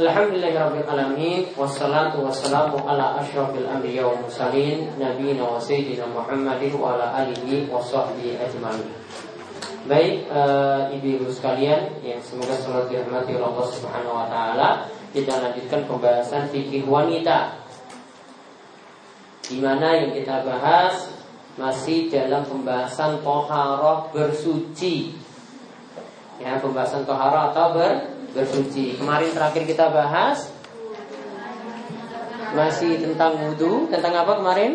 Alhamdulillahirrahmanirrahim Wassalatu wassalamu ala ashrafil anbiya wa mursalin Nabiina wa sayyidina Muhammadin wa ala alihi wa sahbihi ajma'in Baik uh, ibu-ibu sekalian yang semoga selalu dirahmati oleh Allah Subhanahu wa taala, kita lanjutkan pembahasan fikih wanita. Di mana yang kita bahas masih dalam pembahasan toharoh bersuci. Ya, pembahasan toharoh atau ber bersuci. Kemarin terakhir kita bahas masih tentang wudhu. Tentang apa kemarin?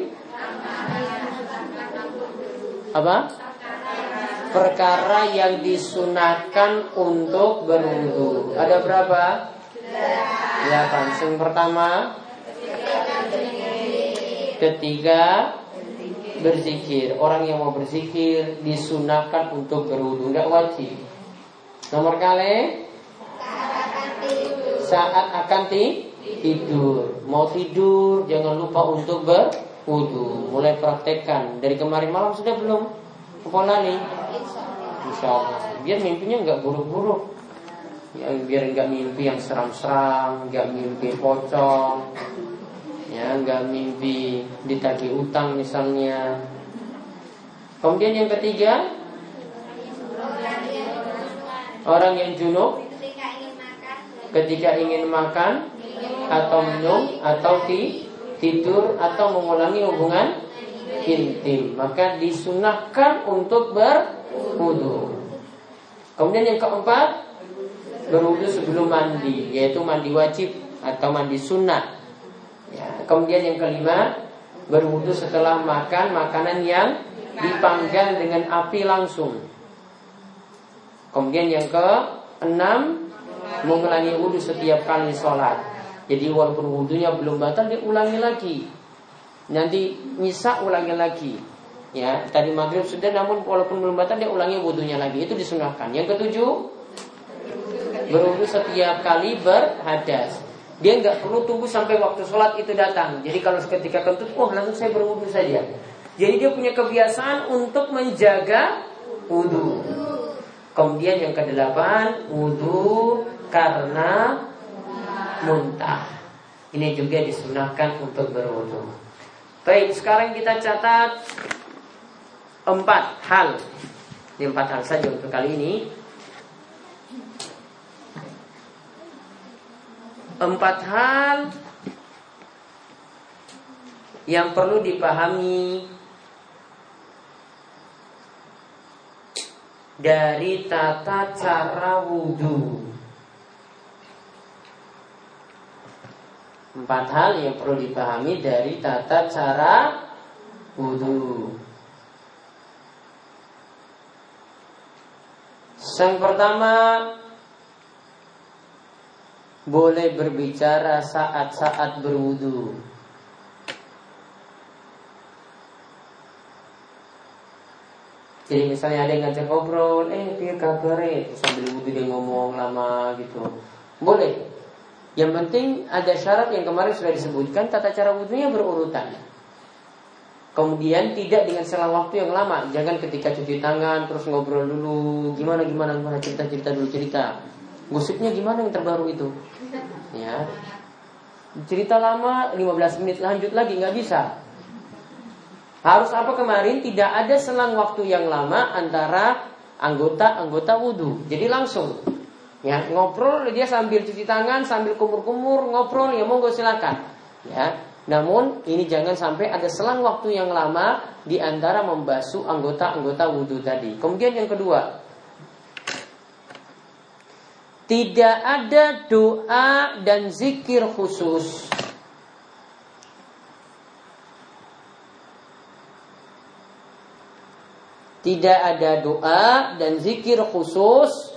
Apa? Perkara yang disunahkan untuk berwudhu. Ada berapa? Delapan. Yang pertama, ketiga berzikir. Orang yang mau berzikir disunahkan untuk berwudhu, tidak wajib. Nomor kali saat akan tidur. Mau tidur jangan lupa untuk berwudu. Mulai praktekkan. Dari kemarin malam sudah belum? Kepala nih? Insya Allah. Biar mimpinya nggak buruk-buruk. Ya, biar nggak mimpi yang seram-seram, nggak mimpi pocong, ya nggak mimpi ditagih utang misalnya. Kemudian yang ketiga, orang yang junub ketika ingin makan atau minum atau tidur atau mengulangi hubungan intim maka disunahkan untuk berwudu. Kemudian yang keempat berwudu sebelum mandi yaitu mandi wajib atau mandi sunnah. Ya, kemudian yang kelima berwudu setelah makan makanan yang dipanggang dengan api langsung. Kemudian yang keenam mengulangi wudhu setiap kali sholat. Jadi walaupun wudhunya belum batal, dia ulangi lagi. Nanti misa ulangi lagi. Ya, tadi maghrib sudah, namun walaupun belum batal, dia ulangi wudhunya lagi. Itu disunahkan. Yang ketujuh, berwudhu setiap kali berhadas. Dia nggak perlu tunggu sampai waktu sholat itu datang. Jadi kalau ketika kentut, oh langsung saya berwudhu saja. Jadi dia punya kebiasaan untuk menjaga wudhu. Kemudian yang kedelapan, wudhu karena muntah. Ini juga disunahkan untuk berwudhu. Baik, sekarang kita catat empat hal. Ini empat hal saja untuk kali ini. Empat hal yang perlu dipahami dari tata cara wudhu. Empat hal yang perlu dipahami dari tata cara wudhu. Yang pertama boleh berbicara saat-saat berwudhu. Jadi misalnya ada yang ngajak ngobrol, eh dia kabar sambil wudhu dia ngomong lama gitu. Boleh. Yang penting ada syarat yang kemarin sudah disebutkan tata cara wudhunya berurutan. Kemudian tidak dengan selang waktu yang lama. Jangan ketika cuci tangan terus ngobrol dulu, gimana gimana gimana cerita-cerita dulu cerita. Gosipnya gimana yang terbaru itu? Ya. Cerita lama 15 menit lanjut lagi nggak bisa. Harus apa kemarin? Tidak ada selang waktu yang lama antara anggota-anggota wudhu. Jadi langsung ya ngobrol dia sambil cuci tangan, sambil kumur-kumur ngobrol ya monggo silakan. Ya. Namun ini jangan sampai ada selang waktu yang lama di antara membasuh anggota-anggota wudhu tadi. Kemudian yang kedua, tidak ada doa dan zikir khusus Tidak ada doa dan zikir khusus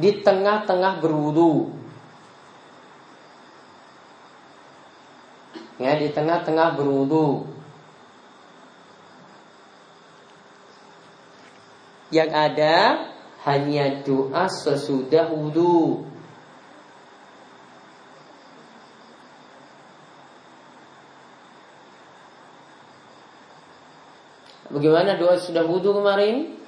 di tengah-tengah berwudu. Ya, di tengah-tengah berwudu. Yang ada hanya doa sesudah wudu. Bagaimana doa sudah wudhu kemarin?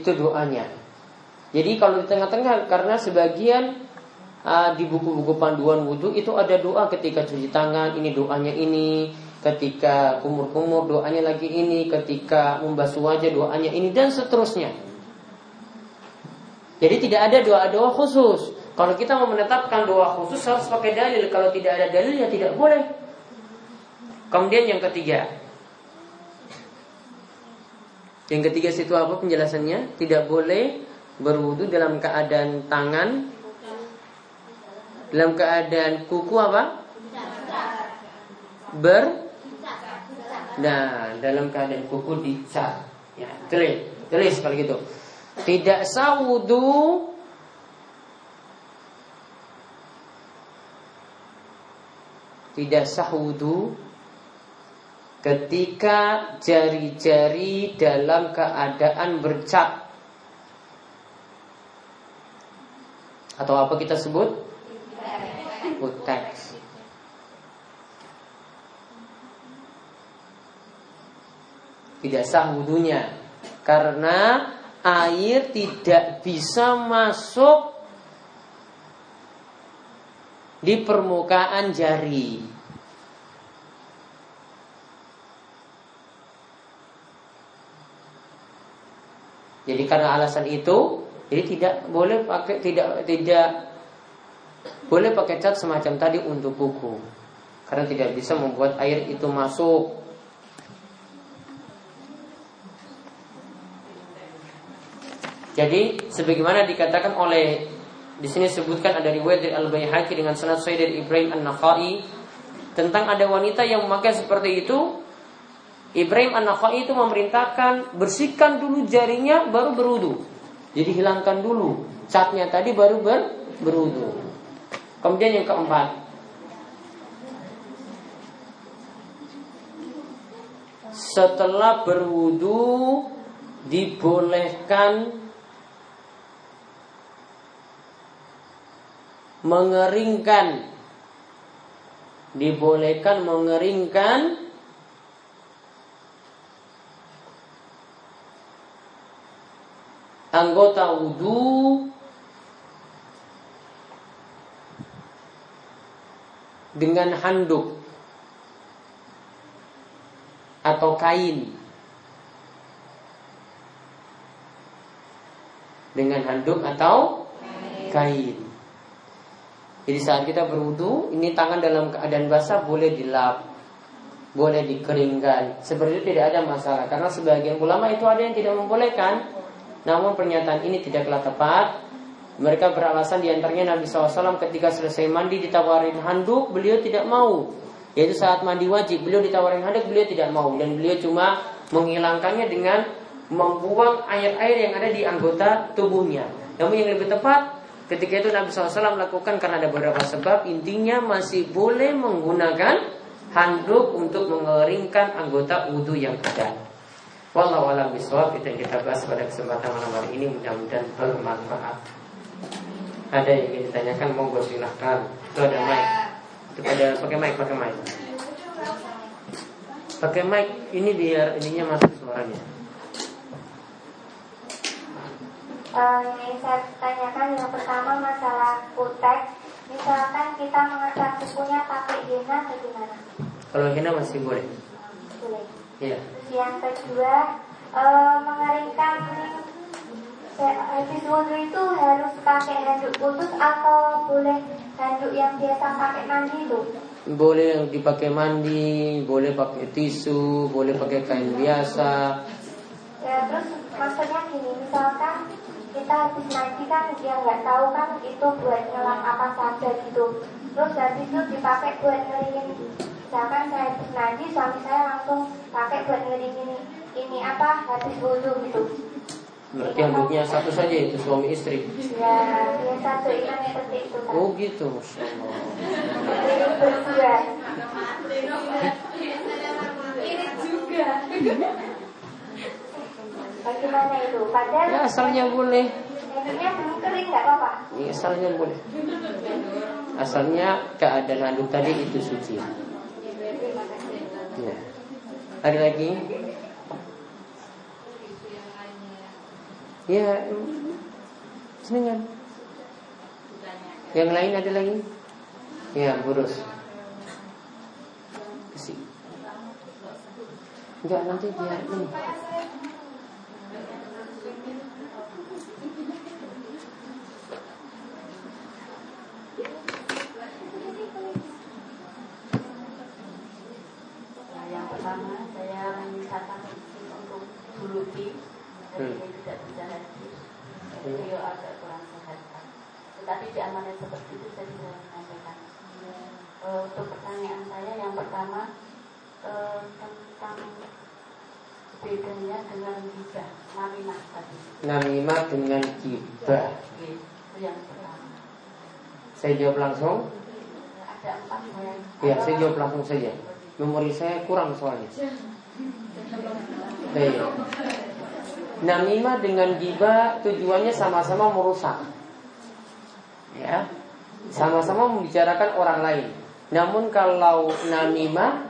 Itu doanya. Jadi kalau di tengah-tengah karena sebagian uh, di buku-buku panduan wudhu itu ada doa ketika cuci tangan, ini doanya ini, ketika kumur-kumur doanya lagi ini, ketika membasuh wajah doanya ini dan seterusnya. Jadi tidak ada doa-doa khusus. Kalau kita mau menetapkan doa khusus harus pakai dalil. Kalau tidak ada dalil ya tidak boleh. Kemudian yang ketiga. Yang ketiga situ apa penjelasannya? Tidak boleh berwudu dalam keadaan tangan dalam keadaan kuku apa? Ber Nah, dalam keadaan kuku dicat. Ya, tulis, tulis kalau gitu. Tidak sah wudu Tidak sah wudu ketika jari-jari dalam keadaan bercat atau apa kita sebut? Uteks tidak sah wudhunya. Karena air tidak bisa masuk di permukaan jari. Jadi karena alasan itu, jadi tidak boleh pakai tidak tidak boleh pakai cat semacam tadi untuk kuku. Karena tidak bisa membuat air itu masuk Jadi sebagaimana dikatakan oleh di sini sebutkan ada riwayat dari Al-Baihaqi dengan sanad sahih dari Ibrahim An-Nakhai tentang ada wanita yang memakai seperti itu. Ibrahim An-Nakhai itu memerintahkan bersihkan dulu jarinya baru berudu. Jadi hilangkan dulu catnya tadi baru ber, berudu. Kemudian yang keempat, setelah berwudu dibolehkan mengeringkan dibolehkan mengeringkan anggota wudhu dengan handuk. Atau kain. Dengan handuk atau kain. Jadi saat kita berwudu, ini tangan dalam keadaan basah boleh dilap, boleh dikeringkan. Seperti itu tidak ada masalah karena sebagian ulama itu ada yang tidak membolehkan. Namun pernyataan ini tidaklah tepat. Mereka beralasan di antaranya Nabi SAW ketika selesai mandi ditawarin handuk, beliau tidak mau. Yaitu saat mandi wajib, beliau ditawarin handuk, beliau tidak mau. Dan beliau cuma menghilangkannya dengan membuang air-air yang ada di anggota tubuhnya. Namun yang lebih tepat, Ketika itu Nabi SAW melakukan karena ada beberapa sebab Intinya masih boleh menggunakan handuk untuk mengeringkan anggota wudhu yang ada Wallahu a'lam bishawab itu yang kita bahas pada kesempatan malam hari ini mudah-mudahan bermanfaat. Ada yang ingin ditanyakan monggo silahkan. Itu ada mic. Itu ada pakai mic, pakai mic. Pakai mic ini biar ininya masuk suaranya. uh, yang saya tanyakan yang pertama masalah kutek. Misalkan kita mengecat kukunya pakai henna bagaimana? Kalau henna masih boleh. Boleh. Iya. Yang kedua uh, mengeringkan habis wudhu itu harus pakai handuk khusus atau boleh handuk yang biasa pakai mandi itu? Boleh yang dipakai mandi, boleh pakai tisu, boleh pakai kain biasa. Ya terus maksudnya gini, misalkan kita habis ngaji kan dia nggak tahu kan itu buat nyelam apa saja gitu terus habis itu dipakai buat ngeringin misalkan saya habis ngaji suami saya langsung pakai buat ngeringin ini apa habis wudhu gitu Berarti handuknya satu saja itu suami istri. Ya, ya satu itu seperti itu kan. Oh gitu, masya Allah. Berdua. Ini juga. Bagaimana itu? Padahal Ya asalnya boleh. handuknya belum kering nggak apa-apa. Ini asalnya boleh. Asalnya keadaan handuk tadi itu suci. Ya. Ada lagi? Ya, senengan. Yang lain ada lagi? Ya, burus. Kasih. Enggak nanti dia ini. Namimah dengan gibah. Saya jawab langsung. Ya, saya jawab langsung saja. Memori saya kurang soalnya. Baik. Namimah dengan gibah tujuannya sama-sama merusak. Ya. Sama-sama membicarakan orang lain. Namun kalau namimah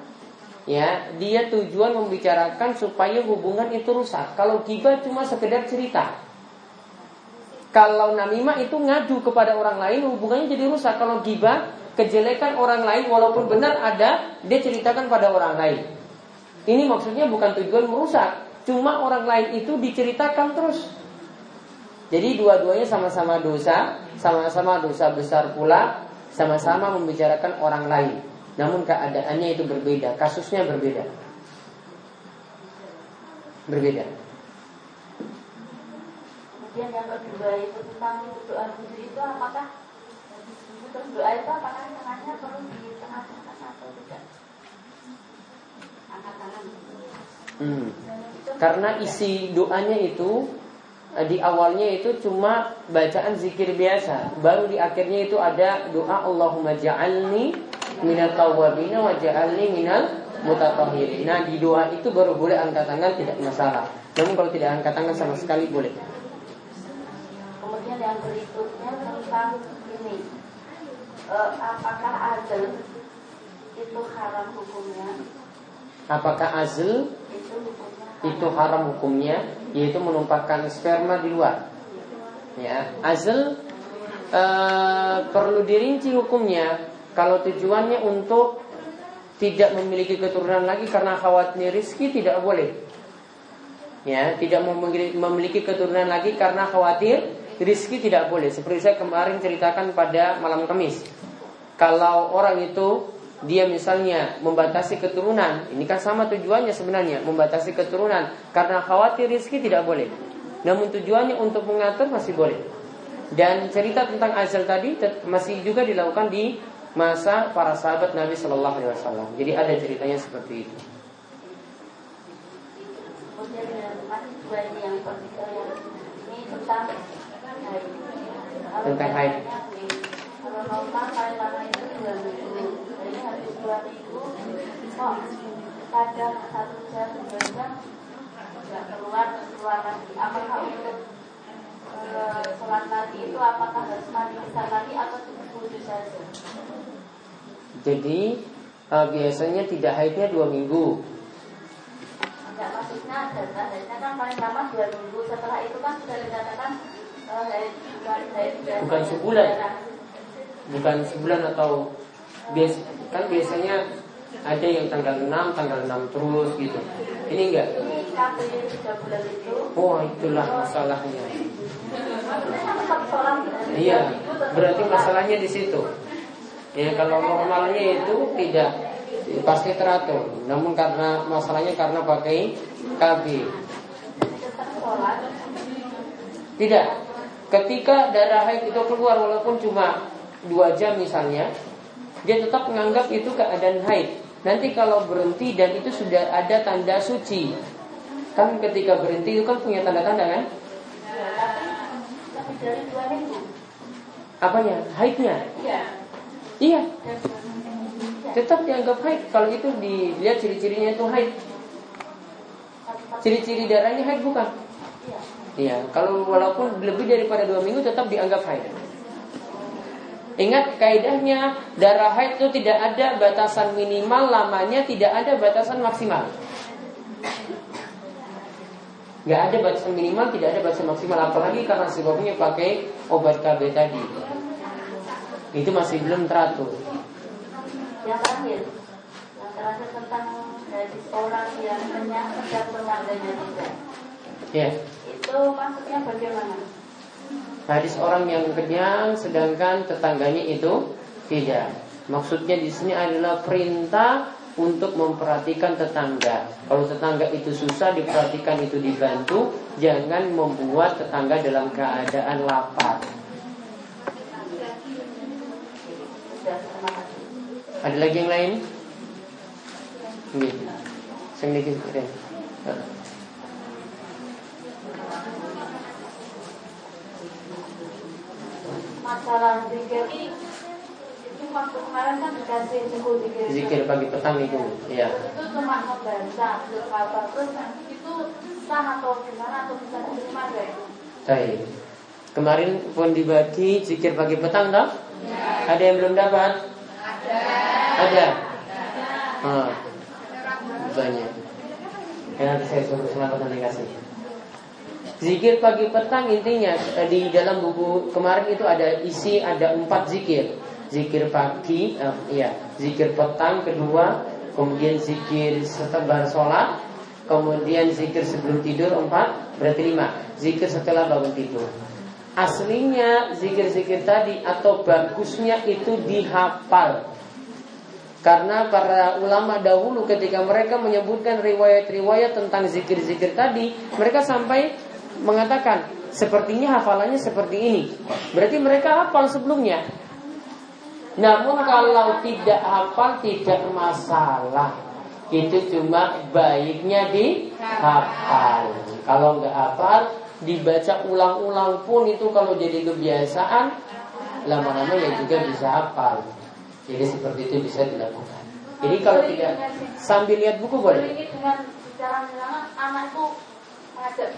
ya dia tujuan membicarakan supaya hubungan itu rusak. Kalau gibah cuma sekedar cerita. Kalau namimah itu ngadu kepada orang lain hubungannya jadi rusak. Kalau gibah kejelekan orang lain walaupun benar ada dia ceritakan pada orang lain. Ini maksudnya bukan tujuan merusak, cuma orang lain itu diceritakan terus. Jadi dua-duanya sama-sama dosa, sama-sama dosa besar pula, sama-sama membicarakan orang lain. Namun keadaannya itu berbeda, kasusnya berbeda. Berbeda. Kemudian yang kedua itu tentang doa wudhu itu apakah terus doa itu apakah tengahnya perlu di tengah-tengah atau tidak? Angkat tangan. Hmm. Karena isi doanya itu eh, di awalnya itu cuma bacaan zikir biasa, baru di akhirnya itu ada doa Allahumma ja'alni minat tawabina wa ja'alni minal mutatahhirin. Nah, di doa itu baru boleh angkat tangan tidak masalah. Namun kalau tidak angkat tangan sama sekali boleh. Kemudian yang berikutnya tentang ini. E, apakah azl itu haram hukumnya? Apakah azl itu, hukumnya itu haram hukumnya yaitu menumpahkan sperma di luar? Ya, azl e, perlu dirinci hukumnya kalau tujuannya untuk tidak memiliki keturunan lagi karena khawatir rizki tidak boleh. Ya, tidak memiliki keturunan lagi karena khawatir rizki tidak boleh. Seperti saya kemarin ceritakan pada malam Kamis. Kalau orang itu dia misalnya membatasi keturunan, ini kan sama tujuannya sebenarnya, membatasi keturunan karena khawatir rizki tidak boleh. Namun tujuannya untuk mengatur masih boleh. Dan cerita tentang azal tadi masih juga dilakukan di masa para sahabat Nabi Shallallahu Alaihi Wasallam. Jadi ada ceritanya seperti itu. tentang haid. Kalau normal paling lama itu dua minggu. Jadi habis dua minggu, kok kadang satu jam dua jam nggak keluar keluar lagi. Apakah untuk sholat lagi itu apakah harus mandi besar lagi atau cukup wudhu saja? Jadi uh, biasanya tidak haidnya dua minggu. Tidak maksudnya haidnya kan paling lama dua minggu. Setelah itu kan sudah dikatakan uh, haid bukan haid bukan sebulan. Bukan sebulan atau bias kan biasanya ada yang tanggal 6, tanggal 6 terus gitu. Ini enggak? Ini KPI 3 bulan itu. Oh, itulah masalahnya. Iya, berarti masalahnya di situ. Ya kalau normalnya itu tidak pasti teratur. Namun karena masalahnya karena pakai KB. Tidak. Ketika darah haid itu keluar walaupun cuma dua jam misalnya, dia tetap menganggap itu keadaan haid. Nanti kalau berhenti dan itu sudah ada tanda suci, kan ketika berhenti itu kan punya tanda-tanda kan? Apanya? Haidnya? Iya. Iya. Tetap dianggap haid kalau itu dilihat ciri-cirinya itu haid. Ciri-ciri darahnya haid bukan? Iya. Kalau walaupun lebih daripada dua minggu tetap dianggap haid. Ingat kaidahnya darah haid itu tidak ada batasan minimal lamanya, tidak ada batasan maksimal. Nggak ada batasan minimal, tidak ada batasan maksimal. Apalagi karena sebabnya pakai obat KB tadi. Itu masih belum teratur. Yang terakhir Yang terakhir tentang hadis orang yang sedang tetangganya tidak Ya. Itu maksudnya bagaimana? Hadis orang yang kenyang sedangkan tetangganya itu tidak. Maksudnya di sini adalah perintah untuk memperhatikan tetangga. Kalau tetangga itu susah diperhatikan itu dibantu, jangan membuat tetangga dalam keadaan lapar. Ada lagi yang lain? Ini. Masalah zikir waktu kemarin kan dikasih buku zikir. Zikir pagi petang itu, ya. Itu cuma membaca apa terus itu sah atau gimana atau bisa diterima gak itu? Baik. Kemarin pun dibagi zikir pagi petang toh? Ya. Ada yang belum dapat? Ada. Ada. Ah. Banyak. Ya, nanti saya suruh selamat nanti kasih. Zikir pagi petang intinya di dalam buku kemarin itu ada isi ada empat zikir zikir pagi, uh, ya, zikir petang kedua, kemudian zikir setelah sholat, kemudian zikir sebelum tidur empat, berarti lima, zikir setelah bangun tidur. Aslinya zikir-zikir tadi atau bagusnya itu dihafal. Karena para ulama dahulu ketika mereka menyebutkan riwayat-riwayat tentang zikir-zikir tadi, mereka sampai mengatakan sepertinya hafalannya seperti ini. Berarti mereka hafal sebelumnya. Namun kalau tidak hafal tidak masalah. Itu cuma baiknya dihafal Kalau nggak hafal dibaca ulang-ulang pun itu kalau jadi kebiasaan Lama-lama ya juga bisa hafal. Jadi seperti itu bisa dilakukan. Jadi kalau tidak sambil lihat buku boleh?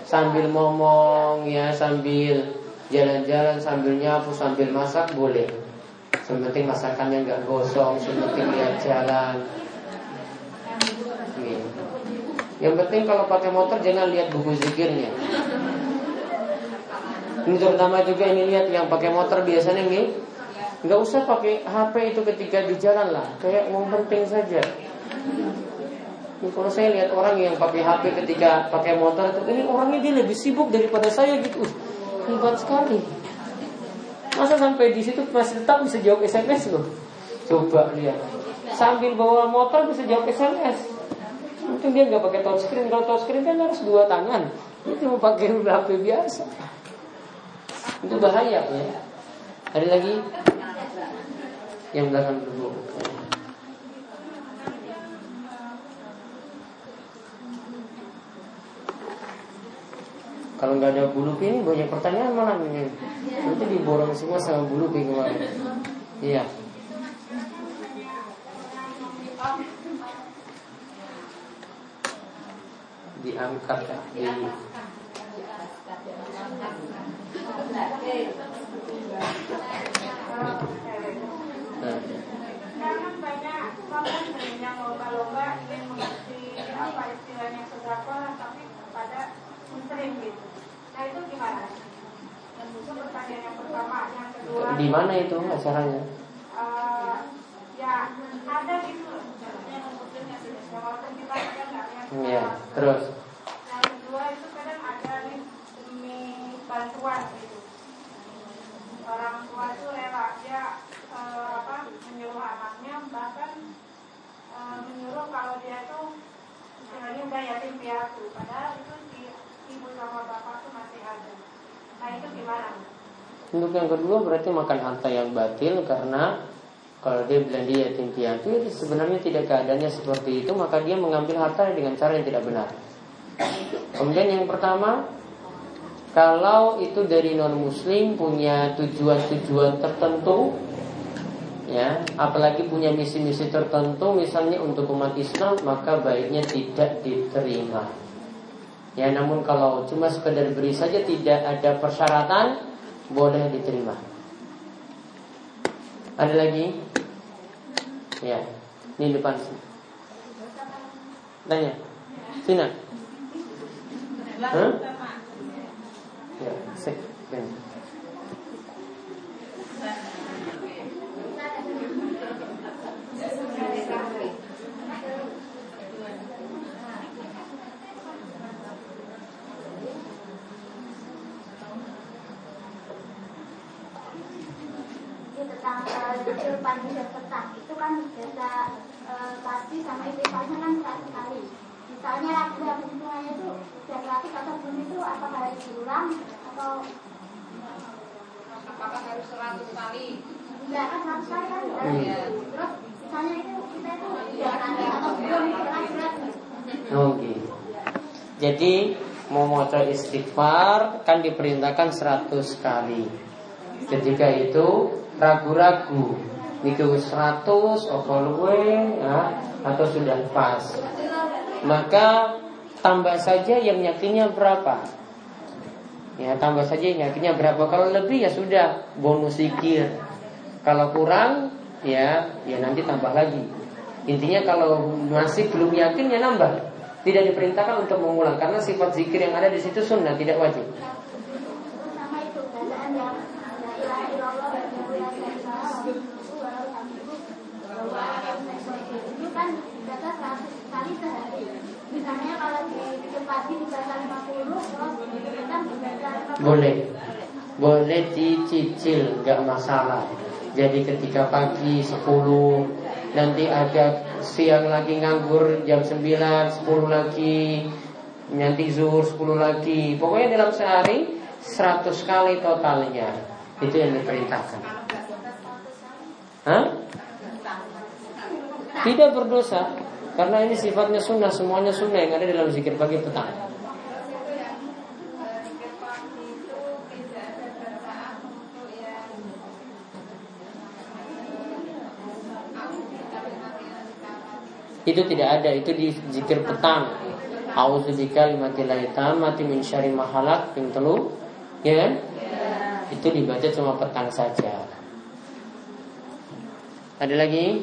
Sambil ngomong ya sambil jalan-jalan sambil nyapu sambil masak boleh Sementing masakannya nggak gosong, sementing lihat jalan. Nih. Yang penting kalau pakai motor jangan lihat buku zikirnya. Ini terutama juga ini lihat yang pakai motor biasanya nih nggak usah pakai HP itu ketika di jalan lah, kayak mau penting saja. Ini kalau saya lihat orang yang pakai HP ketika pakai motor itu, ini orangnya dia lebih sibuk daripada saya gitu. Hebat sekali. Masa sampai di situ masih tetap bisa jawab SMS loh. Coba lihat. Sambil bawa motor bisa jawab SMS. Mungkin dia nggak pakai touchscreen. Kalau touchscreen kan harus dua tangan. Itu mau pakai HP biasa. Itu bahaya ya. Ada lagi? Yang belakang dulu. Kalau nggak ada bulu ini banyak pertanyaan malah ini. Nanti diborong semua sama bulu kemarin. Iya. Diangkat ya. Iya. Nah. Karena banyak yang lomba-lomba ingin mengerti apa istilahnya sedekah tapi pada muslim gitu. Nah itu gimana? Itu pertanyaan yang pertama, yang kedua. Di mana itu acaranya? Uh, ya ada gitu. Iya. Terus? Yang kedua itu kadang ada nih demi bantuan gitu. Orang tua itu rela dia uh, apa menyuruh anaknya bahkan uh, menyuruh kalau dia itu istilahnya udah yatim piatu padahal itu ibu sama bapak itu masih ada. Nah itu gimana? Untuk yang kedua berarti makan harta yang batil karena kalau dia bilang dia yatim piatu itu sebenarnya tidak keadaannya seperti itu maka dia mengambil harta dengan cara yang tidak benar. Kemudian yang pertama kalau itu dari non muslim punya tujuan-tujuan tertentu ya apalagi punya misi-misi tertentu misalnya untuk umat Islam maka baiknya tidak diterima Ya namun kalau cuma sekedar beri saja tidak ada persyaratan boleh diterima. Ada lagi? Ya, ini depan sini. Tanya, Sina. Hah? Ya, sek. tentang pagi dan petang itu kan biasa uh, pasti sama istighfarnya kan satu kali. Misalnya ragu-ragu semuanya itu dan ratus atau belum itu apa harus diulang atau apakah harus seratus kali? Enggak kan seratus kali kan? Ya. terus misalnya itu kita itu jangan atau belum itu ragu-ragu Oke. Jadi mau moco istighfar kan diperintahkan 100 kali. Ketika itu ragu-ragu itu 100 overweight ya, atau sudah pas. Maka tambah saja yang yakinnya berapa. Ya, tambah saja yang yakinnya berapa. Kalau lebih ya sudah bonus zikir. Kalau kurang ya ya nanti tambah lagi. Intinya kalau masih belum yakin ya nambah. Tidak diperintahkan untuk mengulang karena sifat zikir yang ada di situ sunnah tidak wajib. sama itu bacaan yang la ilaha illallah wa la ilaha illallah itu kan baca 100 kali sehari misalnya kalau di pagi dibaca 50 terus dibaca 50 Boleh. Boleh dicicil nggak masalah. Jadi ketika pagi 10 Nanti ada siang lagi nganggur jam 9 10 lagi Nanti zuhur 10 lagi. Pokoknya dalam sehari 100 kali totalnya. Itu yang diperintahkan. Hah? Tidak berdosa Karena ini sifatnya sunnah Semuanya sunnah yang ada dalam zikir pagi petang Itu tidak ada, itu di zikir petang. Auzubillahi kalimatillahi mati min syarri ma khalaq ping telu, ya kan? Itu dibaca cuma petang saja. Ada lagi?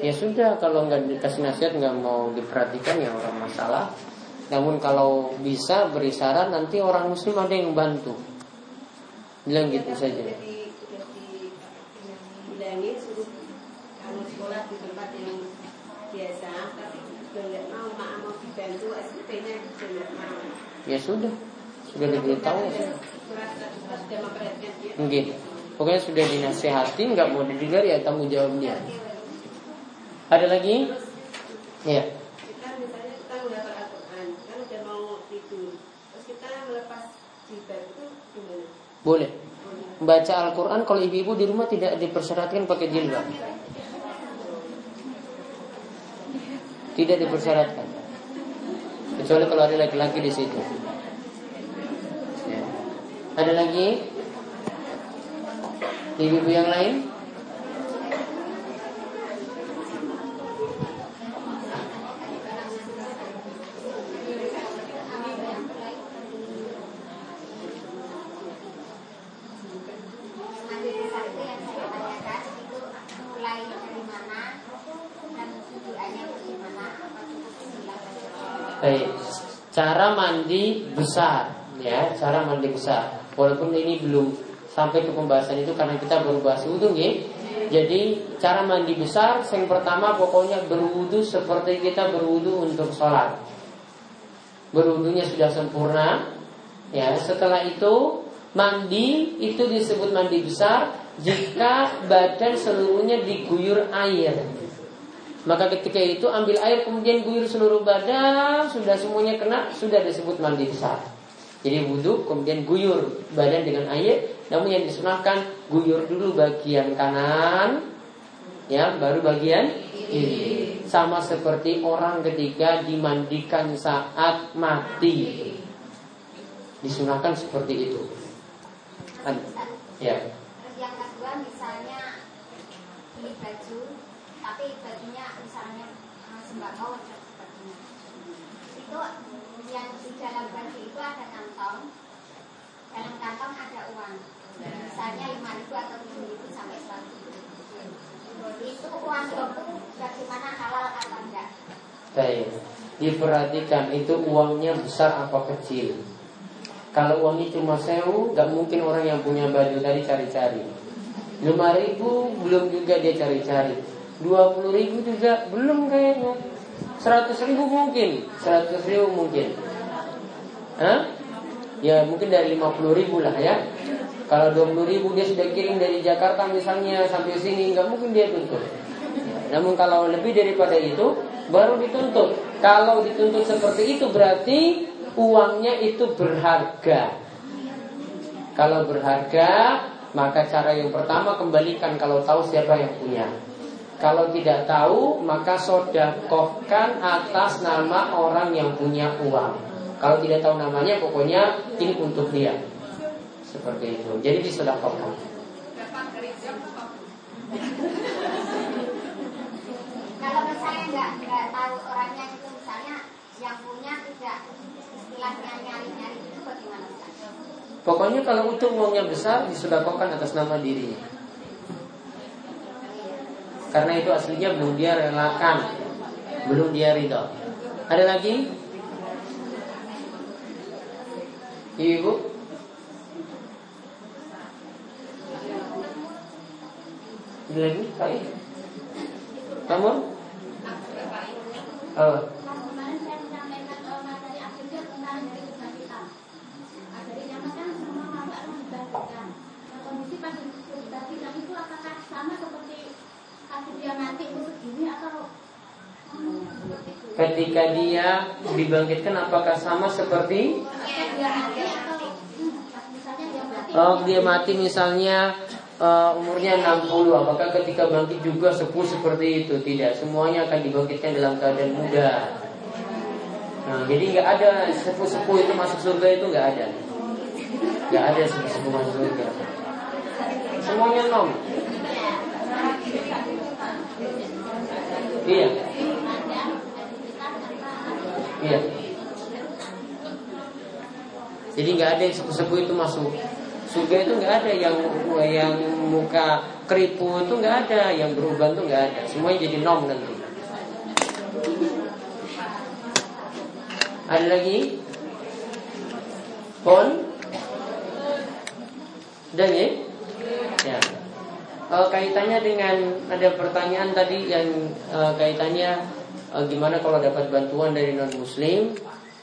Ya sudah, kalau nggak dikasih nasihat nggak mau diperhatikan ya orang masalah. Namun kalau bisa beri saran nanti orang muslim ada yang bantu. Bilang gitu saja. Ya sudah, sudah diberitahu. dia Mungkin. Pokoknya sudah dinasehati, nggak mau didengar ya tanggung jawab dia. Ada lagi? Ya. kita misalnya kita menghafal Al-Quran kan udah mau tidur terus kita melepas jilbab itu gimana? Boleh. Baca Al-Quran kalau ibu-ibu di rumah tidak dipersyaratkan pakai jilbab. Tidak dipersyaratkan. Kecuali kalau ada laki-laki di situ. Ya. Ada lagi? Apa cukup bilang Baik. Cara mandi besar, ya, cara mandi besar. Walaupun ini belum sampai ke pembahasan itu karena kita baru bahas wudhu, ya. Jadi cara mandi besar, yang pertama pokoknya berwudhu seperti kita berwudhu untuk sholat. Berwudhunya sudah sempurna, ya. Setelah itu mandi itu disebut mandi besar jika badan seluruhnya diguyur air. Maka ketika itu ambil air kemudian guyur seluruh badan Sudah semuanya kena Sudah disebut mandi besar Jadi wudhu kemudian guyur badan dengan air Namun yang disunahkan Guyur dulu bagian kanan Ya baru bagian kiri. Sama seperti orang ketika dimandikan saat mati. Disunahkan seperti itu. Kan? Ya. Yang kedua misalnya beli baju, tapi bajunya misalnya eh, sembako sebagainya. Itu yang di dalam baju itu ada dalam kantong ada uang. Misalnya lima ribu atau tujuh ribu sampai seratus ribu. Itu uang itu bagaimana halal atau enggak? Baik. Diperhatikan itu uangnya besar apa kecil. Kalau uangnya cuma sewu, nggak mungkin orang yang punya baju tadi cari-cari. Lima ribu belum juga dia cari-cari. Dua puluh ribu juga belum kayaknya. Seratus ribu mungkin, seratus ribu mungkin. Hah? Ya mungkin dari lima puluh ribu lah ya. Kalau dua puluh ribu dia sudah kirim dari Jakarta misalnya sampai sini, nggak mungkin dia tuntut. Namun kalau lebih daripada itu, baru dituntut. Kalau dituntut seperti itu berarti uangnya itu berharga. Kalau berharga, maka cara yang pertama kembalikan kalau tahu siapa yang punya. Kalau tidak tahu, maka sodakohkan atas nama orang yang punya uang. Kalau tidak tahu namanya, pokoknya ini untuk dia. Seperti itu. Jadi disodakohkan. Kalau misalnya nggak nggak tahu orangnya itu misalnya yang punya tidak istilahnya nyari-nyari itu bagaimana? Pokoknya kalau untuk uangnya besar, disodakohkan atas nama dirinya. Karena itu aslinya belum dia relakan, belum dia ridho. Ada lagi? Ibu? Lagi? Kamu? Oh. Ketika dia dibangkitkan apakah sama seperti Dia mati atau hmm, pas misalnya dia mati. Oh, dia mati misalnya uh, umurnya 60 Apakah ketika bangkit juga sepuh seperti itu? Tidak, semuanya akan dibangkitkan dalam keadaan muda. Nah, jadi nggak ada sepuh-sepuh itu masuk surga itu nggak ada. Nggak ada sepuh-sepuh masuk surga. Semuanya nom. Iya. Iya. Jadi nggak ada yang sepuh-sepuh itu masuk surga itu nggak ada yang yang muka keripu itu nggak ada, yang berubah itu nggak ada. Semuanya jadi nom nanti. Ada lagi? Pon? Dan ya? Ya. Eh, kaitannya dengan ada pertanyaan tadi yang eh, kaitannya eh, gimana kalau dapat bantuan dari non muslim.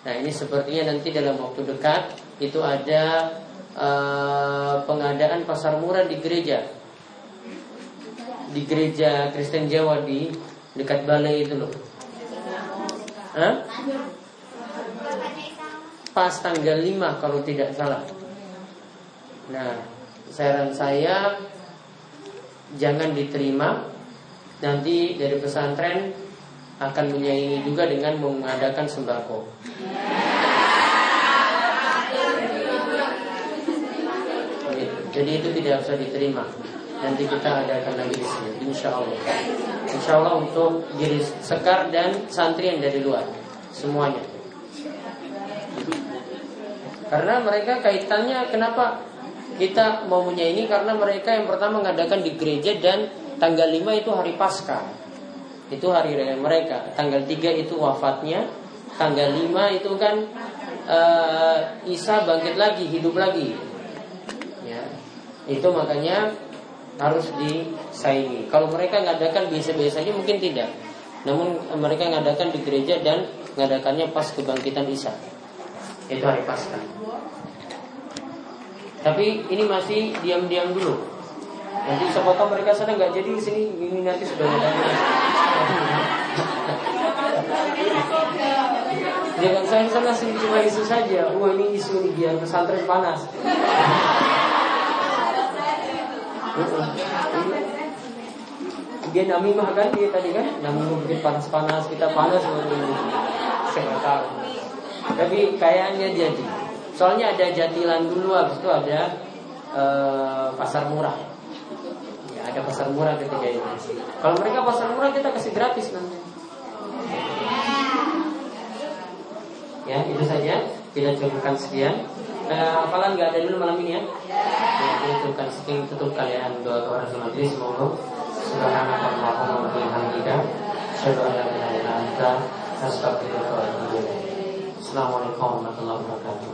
Nah ini sepertinya nanti dalam waktu dekat itu ada eh, pengadaan pasar murah di gereja di gereja Kristen Jawa di dekat Balai itu loh. Hah? Pas tanggal 5 kalau tidak salah. Nah, saran saya jangan diterima. Nanti dari pesantren akan menyaingi juga dengan mengadakan sembako. Gitu. Jadi itu tidak usah diterima. Nanti kita adakan lagi di sini, insya Allah. Insya Allah untuk diri sekar dan santri yang dari luar, semuanya. Karena mereka kaitannya kenapa kita mau ini karena mereka yang pertama mengadakan di gereja dan tanggal 5 itu hari Paskah. Itu hari raya mereka. Tanggal 3 itu wafatnya, tanggal 5 itu kan uh, Isa bangkit lagi, hidup lagi. Itu makanya harus disaingi. Kalau mereka ngadakan biasa-biasa aja mungkin tidak. Namun mereka ngadakan di gereja dan ngadakannya pas kebangkitan Isa. Itu hari Paskah. Tapi ini masih diam-diam dulu. Nanti tahu mereka sana nggak jadi di sini ini nanti sudah ada. Jangan saya sana sini cuma isu saja. Wah ini isu nih biar pesantren panas. Dia namimah kan dia tadi kan? Namimah bikin panas-panas kita panas saya tahu. Tapi kayaknya jadi. Soalnya ada jatilan dulu habis itu ada uh, pasar murah. Ya, ada pasar murah ketika itu. Kalau mereka pasar murah kita kasih gratis nanti. Ya itu saja. Kita cukupkan sekian nah, hafalan nggak ada dulu malam ini ya? Ya kita cukupkan sekian tutup kalian doa kepada majlis semoga subhanaka allahumma wa bihamdika asyhadu an la ilaha illa anta astaghfiruka wa atubu ilaik. Assalamualaikum warahmatullahi wabarakatuh